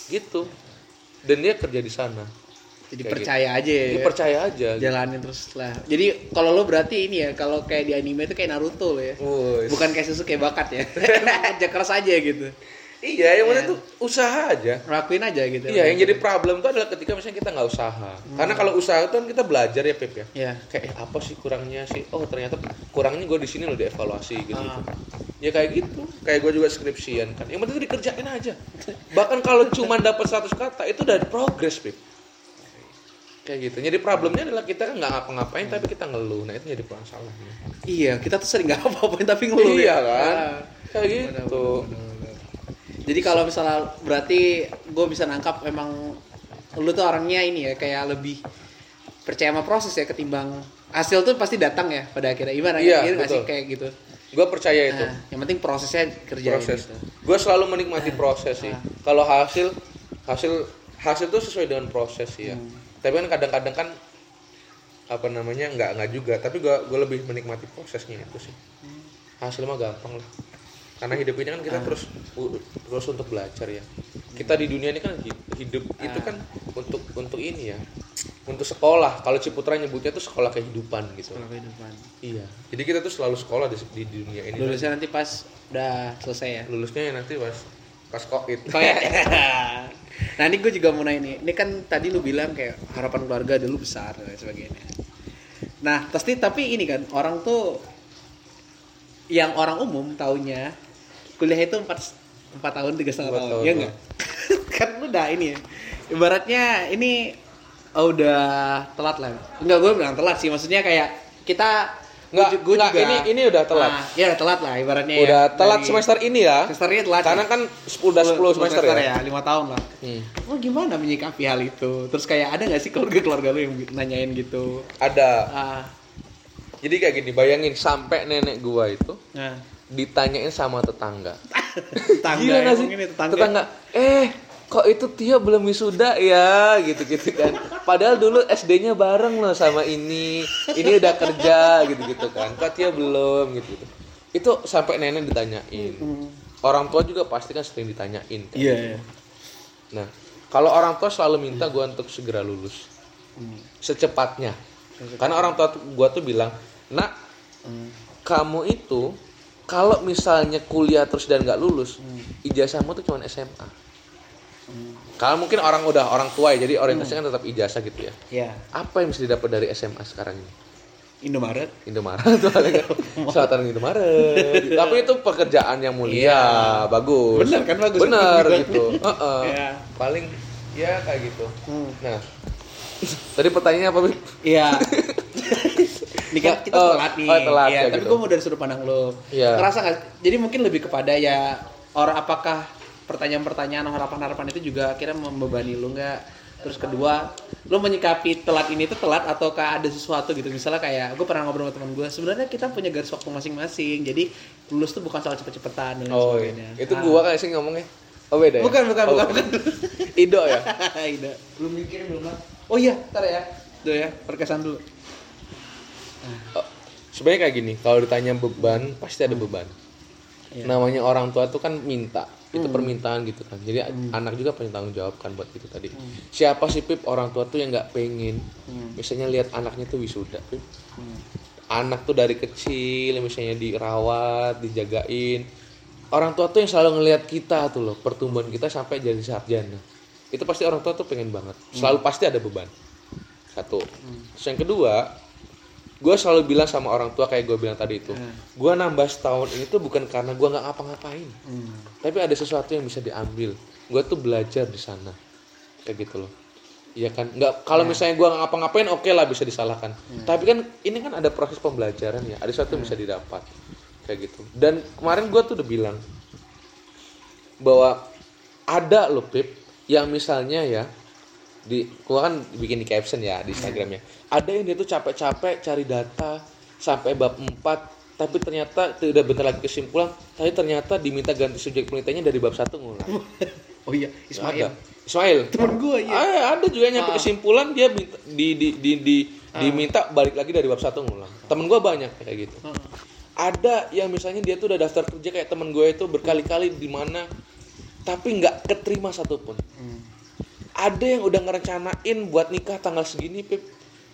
gitu dan dia kerja di sana Jadi Kayak percaya aja ya. percaya aja gitu. Jalanin terus lah. Jadi kalau lo berarti ini ya, kalau kayak di anime itu kayak Naruto lo ya. Wus. Bukan kayak Sasuke bakat ya. Kerja keras aja gitu. Iya yang penting tuh usaha aja. Ngelakuin aja gitu. iya yang jadi problem tuh adalah ketika misalnya kita nggak usaha. Karena kalau usaha itu kan kita belajar ya Pep ya. Iya. kayak eh, apa sih kurangnya sih? Oh ternyata kurangnya gue di sini loh dievaluasi gitu, Ah. ya kayak gitu. Kayak gue juga skripsian kan. Yang penting tuh dikerjain aja. Bahkan kalau cuma dapat 100 kata itu udah progres Pep kayak gitu. Jadi problemnya adalah kita kan nggak ngapa-ngapain tapi kita ngeluh. Nah itu jadi masalahnya Iya, kita tuh sering nggak apa-apain tapi ngeluh iya ya. kan? Ah. kayak gitu Jadi kalau misalnya berarti gue bisa nangkap memang lu tuh orangnya ini ya kayak lebih percaya sama proses ya ketimbang hasil tuh pasti datang ya pada akhirnya. Gimana? Iya, nggak sih? kayak gitu. gue percaya itu. Nah, yang penting prosesnya kerjain proses. gitu. gue selalu menikmati proses sih. Kalau hasil hasil hasil tuh sesuai dengan proses sih ya. Tapi kan kadang-kadang kan apa namanya nggak nggak juga. Tapi gue gue lebih menikmati prosesnya itu sih. Hasil mah gampang lah karena hidup ini kan kita terus u- terus untuk belajar ya kita di dunia ini kan hi- hidup itu kan untuk untuk ini ya untuk sekolah kalau Ciputra nyebutnya tuh sekolah kehidupan gitu Kalau kehidupan. iya jadi kita tuh selalu sekolah di, di dunia ini Lulusnya nanti pas udah selesai ya. lulusnya ya nanti pas pas covid Oh ya. nah ini gue juga mau nanya nih. Ini kan tadi lu bilang kayak harapan keluarga dulu besar dan sebagainya. Nah pasti tapi ini kan orang tuh yang orang umum taunya kuliah itu empat empat tahun tiga setengah tahun, tahun, ya oh. enggak? kan udah ini ya. Ibaratnya ini oh, udah telat lah. Enggak gue bilang telat sih. Maksudnya kayak kita Nggak, gue nggak, ini ini udah telat. Nah, ya udah telat lah ibaratnya. udah ya. telat Dari- semester ini ya Semesternya telat. karena ya. kan 10 udah 10 semester, ya, lima tahun lah. Hmm. Lo gimana menyikapi hal itu? Terus kayak ada nggak sih keluarga-keluarga lu yang nanyain gitu? ada Ah, jadi kayak gini bayangin sampai nenek gua itu nah, ditanyain sama tetangga tetangga Gila sih? ini tetangga. tetangga eh kok itu Tio belum wisuda ya gitu-gitu kan padahal dulu SD-nya bareng loh sama ini ini udah kerja gitu-gitu kan kok Tio belum gitu, -gitu. itu sampai nenek ditanyain orang tua juga pasti kan sering ditanyain kan. Iya. iya. Nah, kalau orang tua selalu minta gua untuk segera lulus Hmm. secepatnya. Karena orang tua gua tuh bilang, "Nak, Hmm. kamu itu kalau misalnya kuliah terus dan nggak lulus, ijazahmu tuh cuma SMA." Kalau mungkin orang udah orang tua ya, jadi orientasinya kan tetap ijazah gitu ya. Iya. Apa yang bisa didapat dari SMA sekarang ini? Indomaret. Indomaret tuh paling selatan Indomaret. Tapi itu pekerjaan yang mulia, Iya. bagus. Bener kan, bagus. Bener gitu. Heeh. Iya. Paling ya kayak gitu. Hmm. Nah, tadi pertanyaannya apa? Iya. Ini kan kita Oh, telat nih. oh, telat Iya, ya tapi gitu. gue mau dari sudut pandang lo. Iya. Ngerasa nggak? Jadi mungkin lebih kepada ya orang apakah pertanyaan-pertanyaan harapan-harapan itu juga akhirnya membebani lo nggak? Terus kedua, lo menyikapi telat ini tuh telat ataukah ada sesuatu gitu? Misalnya kayak gue pernah ngobrol sama teman gue, sebenarnya kita punya garis waktu masing-masing. Jadi lulus tuh bukan soal cepet-cepetan dan Oh, sebagainya. iya. itu Ah. gua kayak sih ngomongnya. Oh beda ya? Bukan, bukan, Oh, bukan, bukan. Ido ya? Ida. Belum mikirin belum lah. Oh iya, ntar ya. Tuh ya, perkesan dulu. Sebenarnya kayak gini, kalau ditanya beban, pasti ada beban. Iya. Namanya orang tua tuh kan minta, itu permintaan gitu kan. Jadi anak juga punya tanggung jawab kan buat itu tadi. Siapa sih Pip orang tua tuh yang nggak pengen, misalnya lihat anaknya tuh wisuda, Pip. Anak tuh dari kecil misalnya dirawat, dijagain. Orang tua tuh yang selalu ngelihat kita tuh loh, pertumbuhan kita sampai jadi sarjana. itu pasti orang tua tuh pengen banget selalu pasti ada beban satu Terus yang kedua gue selalu bilang sama orang tua kayak gue bilang tadi itu. Gue nambah setahun ini tuh bukan karena gue nggak ngapa-ngapain. Hmm. tapi ada sesuatu yang bisa diambil. Gue tuh belajar di sana. Kayak gitu loh. Iya kan? Nggak kalau misalnya gue nggak ngapa-ngapain oke lah bisa disalahkan. Tapi kan ini kan ada proses pembelajaran ya. Ada sesuatu yang bisa didapat. Kayak gitu. Dan kemarin gue tuh udah bilang bahwa ada loh Pip yang misalnya ya di gua kan bikin di caption ya di Instagramnya ada yang dia tuh capek-capek cari data sampai bab 4 tapi ternyata udah bentar lagi kesimpulan tapi ternyata diminta ganti subjek penelitiannya dari bab satu ngulang Oh iya, ada Ismail. Ismail Temen gue iya. Ah, ada juga yang nyampe kesimpulan dia minta, di, di, di, di- Ah. diminta balik lagi dari bab satu ngulang temen gua banyak kayak gitu Heeh. ada yang misalnya dia tuh udah daftar kerja kayak temen gue itu berkali-kali di mana tapi nggak keterima satupun Hmm. Ada yang udah ngerencanain buat nikah tanggal segini pip.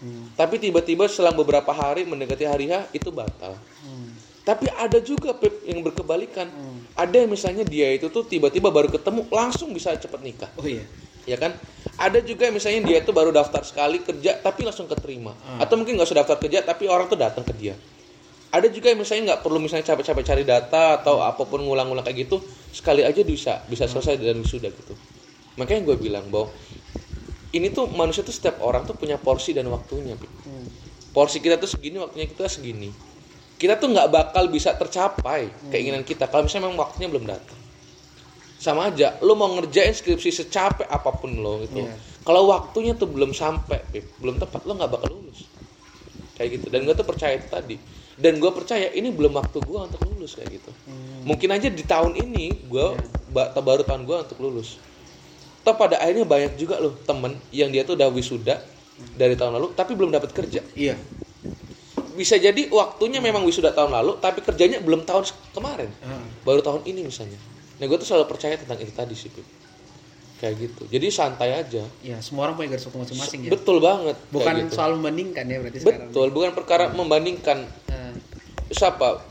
Hmm. tapi tiba-tiba selang beberapa hari mendekati hari H itu batal. Hmm. tapi ada juga pip yang berkebalikan. Hmm. ada yang misalnya dia itu tuh tiba-tiba baru ketemu langsung bisa cepet nikah. Oh iya. ya kan? Ada juga yang misalnya dia itu baru daftar sekali kerja tapi langsung keterima. Atau mungkin nggak usah daftar kerja tapi orang tuh datang ke dia. Ada juga yang misalnya nggak perlu misalnya capek-capek cari data atau apa pun ngulang-ngulang kayak gitu sekali aja bisa bisa selesai dan wisuda gitu makanya gue bilang bahwa ini tuh manusia tuh setiap orang tuh punya porsi dan waktunya. Hmm. porsi kita tuh segini waktunya kita segini. Kita tuh nggak bakal bisa tercapai keinginan kita kalau misalnya memang waktunya belum datang. Sama aja lo mau ngerjain skripsi secapek apa pun lo gitu Iya. kalau waktunya tuh belum sampai Pip, belum tepat lo nggak bakal lulus. Kayak gitu. Dan gue tuh percaya itu tadi. Dan gue percaya ini belum waktu gue untuk lulus kayak gitu. Mungkin aja di tahun ini gue ba- baru tahun gue untuk lulus toh pada akhirnya banyak juga loh temen yang dia tuh udah wisuda dari tahun lalu tapi belum dapat kerja Iya. bisa jadi waktunya memang wisuda tahun lalu tapi kerjanya belum tahun kemarin Heeh. baru tahun ini misalnya nah gue tuh selalu percaya tentang itu tadi sih Pip. kayak gitu jadi santai aja Ya, semua orang punya garis waktu masing-masing ya. betul banget Bukan gitu. soal membandingkan ya berarti sekarang. betul bukan perkara membandingkan Nah, siapa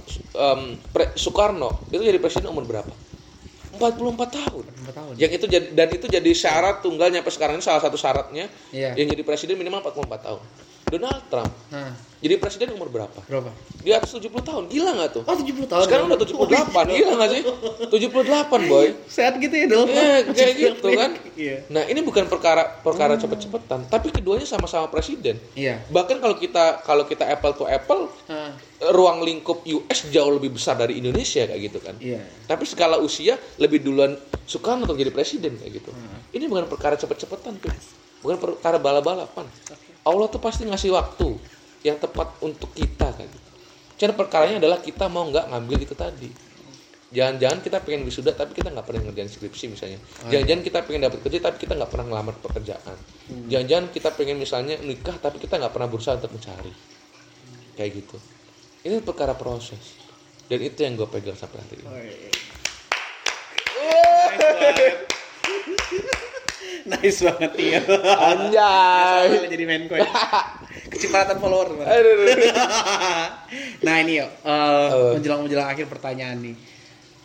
Pre- Soekarno itu jadi presiden umur berapa 44 tahun empat tahun. yang itu jadi dan itu jadi syarat tunggal nyampe sekarang ini salah satu syaratnya Iya. yang jadi presiden minimal 44 tahun Donald Trump Nah, jadi presiden umur berapa berapa? di atas 70 tahun gila nggak tuh Oh, 70 tahun. sekarang udah 78 gila nggak sih 78 boy Sehat gitu ya, Dol. Iya, kayak gitu kan. Iya. nah ini bukan perkara perkara cepet-cepetan tapi keduanya sama-sama presiden Iya. bahkan kalau kita kalau kita apple to apple ruang lingkup US jauh lebih besar dari Indonesia kayak gitu kan. Iya. tapi skala usia lebih duluan Soekarno untuk jadi presiden kayak gitu. Hmm. ini bukan perkara cepet-cepetan Pip. bukan perkara balap-balapan. Allah tuh pasti ngasih waktu yang tepat untuk kita kayak gitu. Cuman perkaranya adalah kita mau nggak ngambil itu tadi. Jangan-jangan kita pengen wisuda tapi kita nggak pernah ngerjain skripsi misalnya. Jangan-jangan kita pengen dapat kerja tapi kita nggak pernah ngelamar pekerjaan. Jangan-jangan kita pengen misalnya nikah tapi kita nggak pernah berusaha untuk mencari. Kayak gitu ini perkara proses dan itu yang gue pegang sampai hari ini Oh, iya. Nice banget Tio. anjay jadi Menko ya. Kecepatan follower. Bang. Aduh, aduh, aduh. nah ini yo, eh, Apa? menjelang menjelang akhir pertanyaan nih.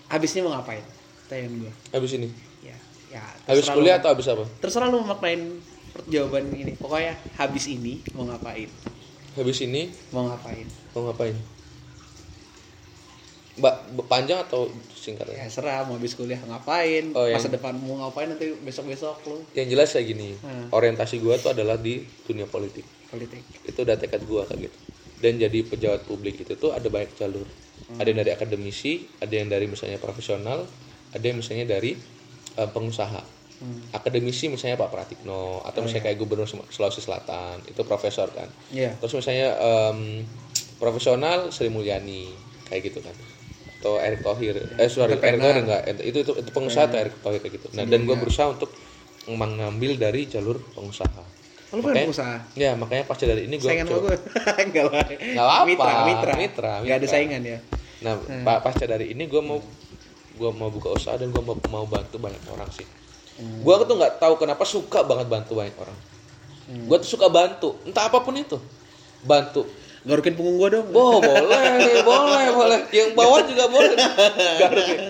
Habisnya mau ngapain? Pertanyaan gue. habis ini Ya, ya. habis kuliah lu- atau habis apa Terserah lu mau maknain per- jawaban ini. Pokoknya habis ini mau ngapain? habis ini Mau ngapain? Mau ngapain mbak panjang atau singkat Ya serah mau habis kuliah ngapain? Oh, yang- Masa depan mau ngapain nanti besok-besok lu yang jelas kayak gini Hmm. orientasi gua tuh adalah di dunia politik politik. itu udah tekad gua kayak gitu dan jadi pejabat publik itu tuh ada banyak jalur Hmm. ada yang dari akademisi ada yang dari misalnya profesional ada yang misalnya dari eh, pengusaha Hmm. akademisi misalnya Pak Pratikno atau misalnya kayak gubernur Sulawesi Selatan itu profesor kan Iya. terus misalnya em, profesional Sri Mulyani kayak gitu kan. Atau Erick Thohir. Eh sorry Erick Thohir enggak. Itu itu, itu pengusaha atau Erick Thohir kayak gitu. Nah dan gue berusaha untuk mengambil dari jalur pengusaha. Lu pengen usaha? ya makanya pasca dari ini gue Saingan gue? Enggak lah. Apa-apa. Mitra, mitra. Mitra, Nggak ada mitra. saingan ya. nah pa- pasca dari ini gue mau gue mau buka usaha dan gue mau, mau bantu banyak orang sih. Gue tuh nggak tahu kenapa suka banget bantu banyak orang. Gue tuh suka bantu. Entah apa pun itu. Bantu Garukin punggung gue dong. Oh boleh, boleh, boleh. Yang bawah juga boleh. Garukin.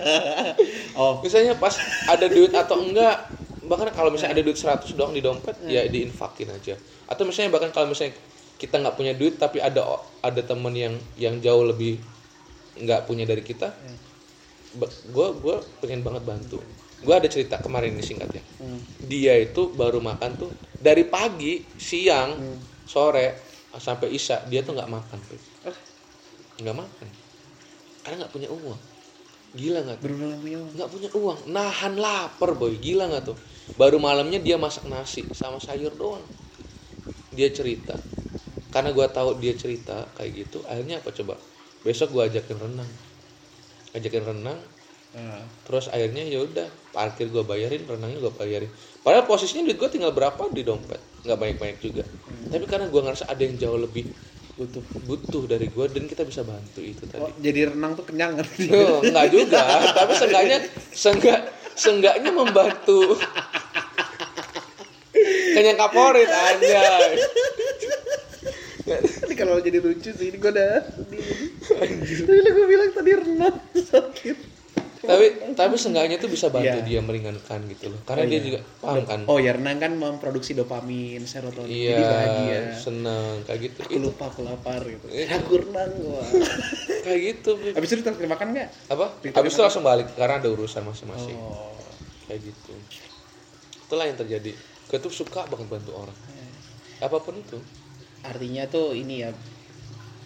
Oh. Misalnya pas ada duit atau enggak, bahkan kalau misalnya ada duit 100 doang di dompet ya diinfakin aja atau misalnya bahkan kalau misalnya kita nggak punya duit tapi ada ada temen yang yang jauh lebih nggak punya dari kita gue gue pengen banget bantu gue ada cerita kemarin ini singkatnya Hmm. dia itu baru makan tuh dari pagi siang Hmm. sore sampai isya dia tuh nggak makan tuh Ah. nggak makan. Karena nggak punya uang. Gila nggak tuh? Bener-bener punya uang. nggak punya uang. Nahan lapar boy. Gila nggak tuh? Baru malamnya dia masak nasi sama sayur doang. Dia cerita. Karena gua tahu dia cerita kayak gitu akhirnya apa coba? Besok gua ajakin renang. Ajakin renang. Ah. terus akhirnya ya udah parkir gua bayarin renangnya gua bayarin. Padahal posisinya duit gua tinggal berapa? Di dompet nggak banyak banyak juga tapi karena gua ngerasa ada yang jauh lebih Butuh. butuh dari gua dan kita bisa bantu itu tadi Oh, jadi renang tuh kenyang kan? Oh, enggak juga, tapi seenggaknya seenggak seenggaknya membantu. Kenyang kaporit aja. Ini kalau jadi lucu sih, ini gue udah Tapi gue bilang tadi renang sakit. Tapi tapi seenggaknya tuh bisa bantu Iya. dia meringankan gitu loh. Karena dia juga paham kan. Oh ya renang kan memproduksi dopamin, serotonin, iya, jadi bahagia. senang kayak gitu. Aku Itu lupa aku lapar gitu. Iya. Aku renang gua. kayak gitu. Bib. Habis itu diterima makan nggak? Apa? Habis itu langsung balik karena ada urusan masing-masing. Oh. Kayak gitu. Itulah yang terjadi. Gue tuh suka banget bantu orang. Apa pun itu. Artinya tuh ini ya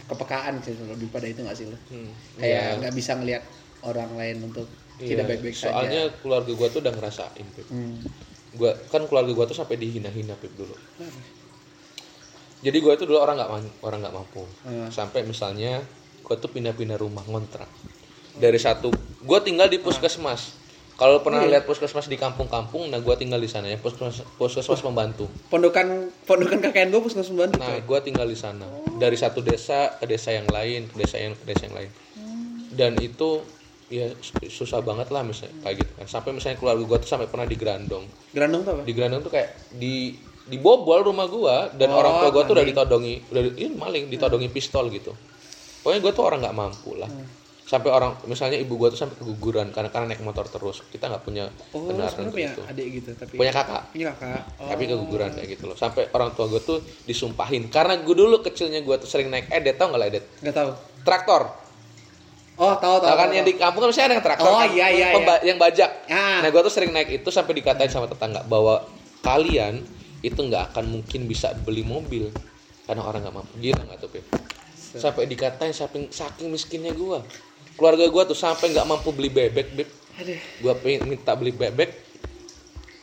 kepekaan sih lebih pada itu nggak sih lo? Hmm. Kayak Iya. nggak bisa ngelihat orang lain untuk Iya, tidak baik-baik Soalnya saja. keluarga gua tuh udah ngerasain, Bib. Hmm. gua kan keluarga gua tuh sampai dihina-hina Pip dulu. Jadi gua tuh dulu orang nggak orang nggak mampu. Hmm. sampai misalnya gua tuh pindah-pindah rumah ngontrak. Dari satu gua tinggal di puskesmas. Kalau pernah lihat puskesmas di kampung-kampung nah gua tinggal di sana ya. Puskesmas puskesmas pembantu Pondokan pondokan KKN gue puskesmas bantu. nah gua tinggal di sana. Dari satu desa ke desa yang lain ke desa yang ke desa yang lain. Dan itu ya susah banget lah misalnya kayak gitu kan. Sampai misalnya keluarga gua tuh sampai pernah di Grandong Grandong tuh apa? di Grandong tuh kayak di dibobol rumah gua dan Oh, orang tua gua tuh udah ditodongi udah ini maling ditodongi pistol gitu. Pokoknya gua tuh orang nggak mampu lah. Sampai orang misalnya ibu gua tuh sampai keguguran karena karena naik motor terus. Kita nggak punya Oh, kendaraan punya itu adik gitu tapi punya kakak. punya kakak. Oh. tapi keguguran kayak gitu loh. Sampai orang tua gua tuh disumpahin. Karena gua dulu kecilnya gua tuh sering naik edet tau nggak lah edet? Nggak tahu. traktor Oh, tahu tahu. Tau kan tahu, yang tahu. di kampung kan misalnya ada yang traktor Oh, kan, iya, iya, pemba- yang bajak Ah. Nah, gue tuh sering naik itu sampai dikatain sama tetangga bahwa kalian itu nggak akan mungkin bisa beli mobil karena orang nggak mampu. Gila nggak tuh, Pip? Sampai dikatain saking saking miskinnya gua. Keluarga gua tuh sampai nggak mampu beli bebek, Bib. Aduh. Gua pengen minta beli bebek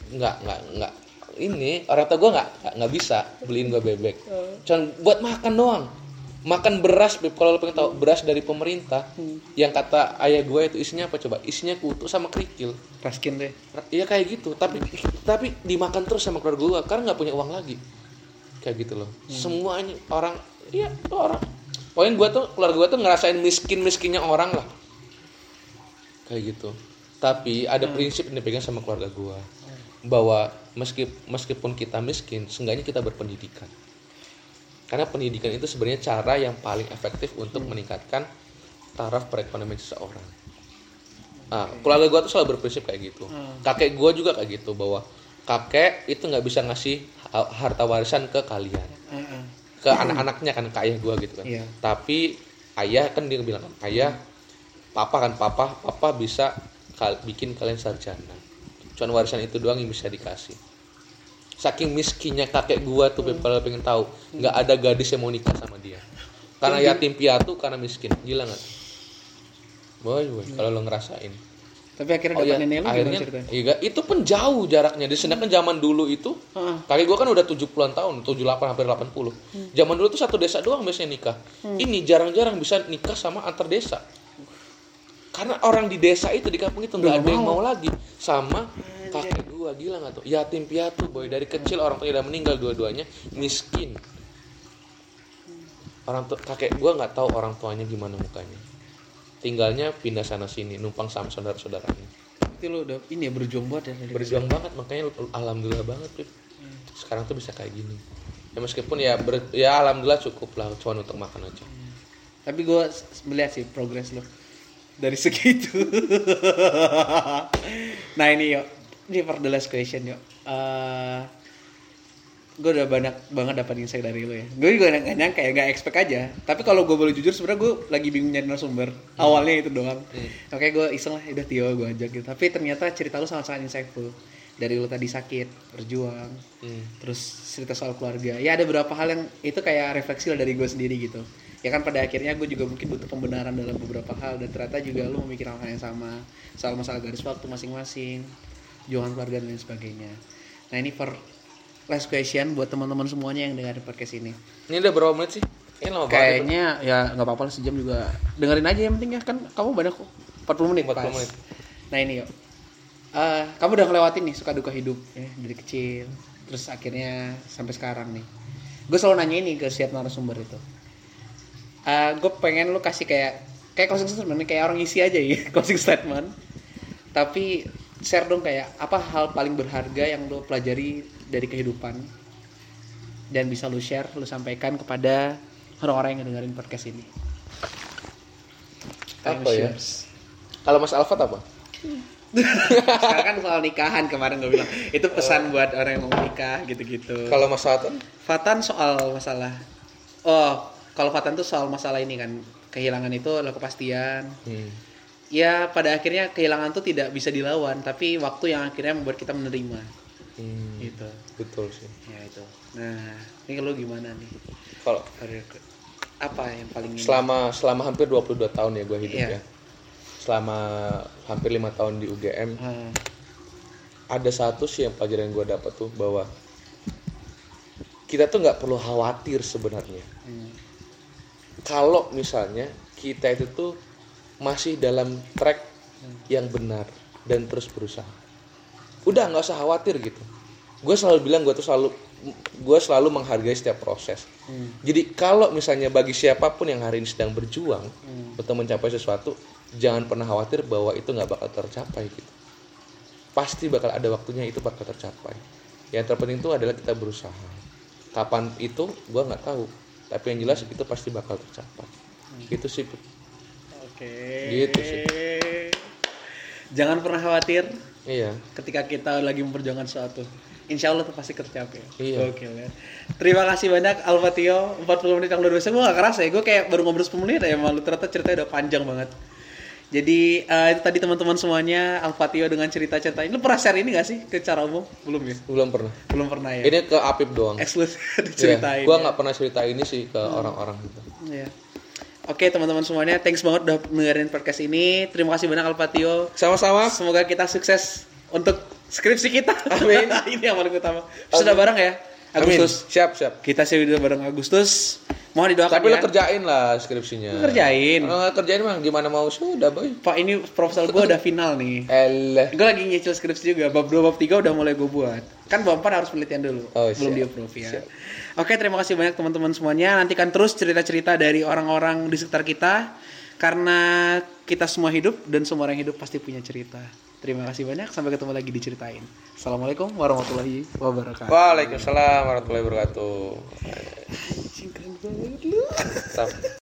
nggak nggak nggak ini orang tua gua nggak nggak- nggak bisa beliin gua bebek. Cuman buat makan doang. Makan beras, Bib. Kalau lo pengen tahu beras dari pemerintah, yang kata ayah gue itu isinya apa coba? Isinya kutu sama kerikil. Raskin deh. Iya kayak gitu, tapi tapi dimakan terus sama keluarga gua karena nggak punya uang lagi. Kayak gitu loh. Semuanya orang iya orang. Pokoknya gua tuh keluarga gua tuh ngerasain miskin-miskinnya orang lah. Kayak gitu. Tapi ada prinsip yang dipegang sama keluarga gua bahwa meski meskipun kita miskin, seenggaknya kita berpendidikan. Karena pendidikan itu sebenarnya cara yang paling efektif untuk meningkatkan taraf perekonomian seseorang. Nah, keluarga gua tuh selalu berprinsip kayak gitu. Kakek gua juga kayak gitu bahwa kakek itu nggak bisa ngasih ha- harta warisan ke kalian, Heeh. ke anak-anaknya kan ke ayah gua gitu kan. Iya. Tapi ayah kan dia bilang kan, ayah, papa kan papa, papa bisa bikin kalian sarjana. Cuman warisan itu doang yang bisa dikasih. Saking miskinnya kakek gua tuh kalau pengen tahu, nggak ada gadis yang mau nikah sama dia. Karena yatim piatu karena miskin. Gila nggak? Boy, boy, kalau lo ngerasain. Tapi akhirnya Oh dapat iya, nenek lu akhirnya iya, itu pun jauh jaraknya. Di sedangkan zaman dulu itu Heeh. kakek gua kan udah 70-an tahun, 78 hampir 80. Hmm. Zaman dulu tuh satu desa doang biasanya nikah. Ini jarang-jarang bisa nikah sama antar desa. Karena orang di desa itu di kampung itu nggak ada yang mau lagi sama kakek gua gila nggak tuh? Yatim piatu boy. Dari kecil orang tua udah meninggal dua-duanya. Miskin. Orang tua kakek gua nggak tahu orang tuanya gimana mukanya. Tinggalnya pindah sana sini numpang sama saudara-saudaranya. Itu lu udah ini ya berjuang banget ya. berjuang banget makanya alhamdulillah banget Pip. sekarang tuh bisa kayak gini. Ya meskipun ya ber- ya alhamdulillah cukup lah cuma untuk makan aja. Tapi gue melihat sih progres lo dari segitu. nah ini yuk ini for the last question yuk. Eh, gue udah banyak banget dapat insight dari lo ya. Gue juga nggak nyangka ya, nggak expect aja. Tapi kalau gue boleh jujur, sebenarnya gue lagi bingung nyari narasumber. Awalnya itu doang. Oke, gue iseng lah, udah Tio gue ajak gitu. Tapi ternyata cerita lo sangat-sangat insightful. Dari lo tadi sakit, berjuang, terus cerita soal keluarga. Ya ada beberapa hal yang itu kayak refleksi lah dari gue sendiri gitu. Ya kan pada akhirnya gue juga mungkin butuh pembenaran dalam beberapa hal dan ternyata juga lo memikirkan hal yang sama soal masalah garis waktu masing-masing, jualan keluarga dan lain sebagainya. Nah ini for last question buat teman-teman semuanya yang dengerin podcast ini. Ini udah berapa menit sih? Ini lama banget. Kayaknya ya nggak apa-apa lah sejam juga dengerin aja yang penting ya kan kamu banyak kok 40 menit 40 pas. menit. Nah ini yuk. Eh, kamu udah ngelewatin nih suka duka hidup ya dari kecil terus akhirnya sampai sekarang nih. Gue selalu nanya ini ke setiap narasumber itu. Eh, gue pengen lu kasih kayak kayak closing statement kayak orang isi aja ya closing statement. Tapi share dong kayak apa hal paling berharga yang lo pelajari dari kehidupan dan bisa lu share, lu sampaikan kepada orang-orang yang dengerin podcast ini. Time Apa ya? Kalau Mas Alfat apa? Sekarang kan soal nikahan kemarin gue bilang itu pesan buat orang yang mau nikah gitu-gitu. Kalau Mas Fatan? Fatan soal masalah, oh kalau Fatan tuh soal masalah ini kan kehilangan itu adalah kepastian. Hmm. Ya pada akhirnya kehilangan tuh tidak bisa dilawan, tapi waktu yang akhirnya membuat kita menerima. Hmm, Gitu. Betul sih. Ya itu. Nah, ini lu gimana nih? Kalau Apa yang paling ini? selama selama hampir 22 tahun ya gue hidup Iya. ya. Selama hampir lima tahun di UGM Ah, ada satu sih yang pelajaran gue dapat tuh bahwa kita tuh nggak perlu khawatir sebenarnya. hmm. Kalau misalnya kita itu tuh masih dalam track yang benar dan terus berusaha. Udah nggak usah khawatir gitu. Gue selalu bilang gue tuh selalu gue selalu menghargai setiap proses. Hmm. Jadi kalau misalnya bagi siapa pun yang hari ini sedang berjuang Hmm. untuk mencapai sesuatu, jangan pernah khawatir bahwa itu nggak bakal tercapai gitu. Pasti bakal ada waktunya itu bakal tercapai. Yang terpenting itu adalah kita berusaha. Kapan itu gue nggak tahu, tapi yang jelas itu pasti bakal tercapai. Gitu sih. Oke. Gitu sih. Jangan pernah khawatir Iya. ketika kita lagi memperjuangkan sesuatu. Insya Allah itu pasti tercapai. Iya. Oke ya. Terima kasih banyak Alfatio 40 menit yang luar biasa. Gue gak kerasa ya. Gue kayak baru ngobrol 10 menit ya malu. Ternyata ceritanya udah panjang banget. Jadi eh, itu tadi teman-teman semuanya Alfatio dengan cerita-cerita ini. Lu pernah share ini gak sih ke cara umum? Belum ya? Belum pernah. Belum pernah ya. Ini ke Apip doang. Eksklusif Iya, diceritain. Gue ya. nggak pernah cerita ini sih ke orang-orang gitu. Iya. Oke teman-teman semuanya, thanks banget udah dengerin podcast ini. Terima kasih banyak Alfatio. Sama-sama. Semoga kita sukses untuk skripsi kita. Amin. Ini yang paling utama. Sudah bareng ya? Amin. Agustus. Siap, siap. Kita sih udah bareng Agustus. Mohon didoakan Tapi ya. lo kerjain lah skripsinya. Lu kerjain. Kalau nggak kerjain mah gimana mau sudah boy. Pak ini proposal gue udah final nih. Elah. Gue lagi nyicil skripsi juga. Bab 2, bab 3 udah mulai gue buat. Kan bab 4 harus penelitian dulu. Oh, Belum siap. di approve ya. Siap. Oke, terima kasih banyak teman-teman semuanya. Nantikan terus cerita-cerita dari orang-orang di sekitar kita. Karena kita semua hidup dan semua orang hidup pasti punya cerita. Terima kasih banyak. Sampai ketemu lagi diceritain. Assalamualaikum warahmatullahi wabarakatuh. Waalaikumsalam warahmatullahi wabarakatuh. Anjing, keren banget lu. Mantap.